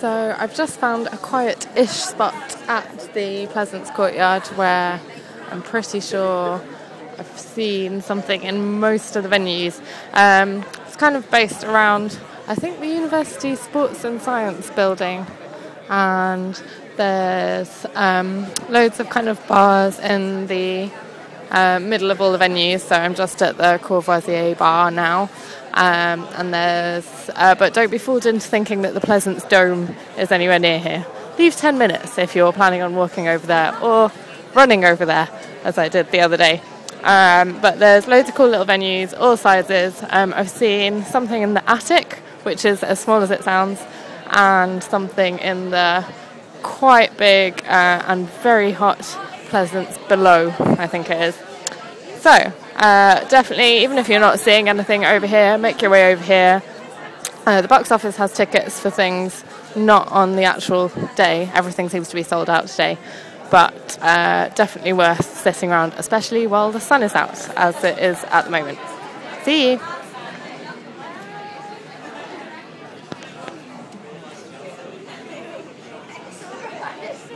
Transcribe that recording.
So I've just found a quiet-ish spot at the Pleasance Courtyard where I'm pretty sure I've seen something in most of the venues. Um, it's kind of based around, I think, the University Sports and Science building, and there's um, loads of kind of bars in the uh, middle of all the venues. So I'm just at the Courvoisier bar now. Um, and there's, uh, but don't be fooled into thinking that the Pleasance Dome is anywhere near here. Leave 10 minutes if you're planning on walking over there or running over there, as I did the other day. Um, but there's loads of cool little venues, all sizes. Um, I've seen something in the attic, which is as small as it sounds, and something in the quite big uh, and very hot Pleasance below, I think it is. So, uh, definitely, even if you're not seeing anything over here, make your way over here. Uh, the box office has tickets for things not on the actual day. Everything seems to be sold out today. But uh, definitely worth sitting around, especially while the sun is out, as it is at the moment. See you!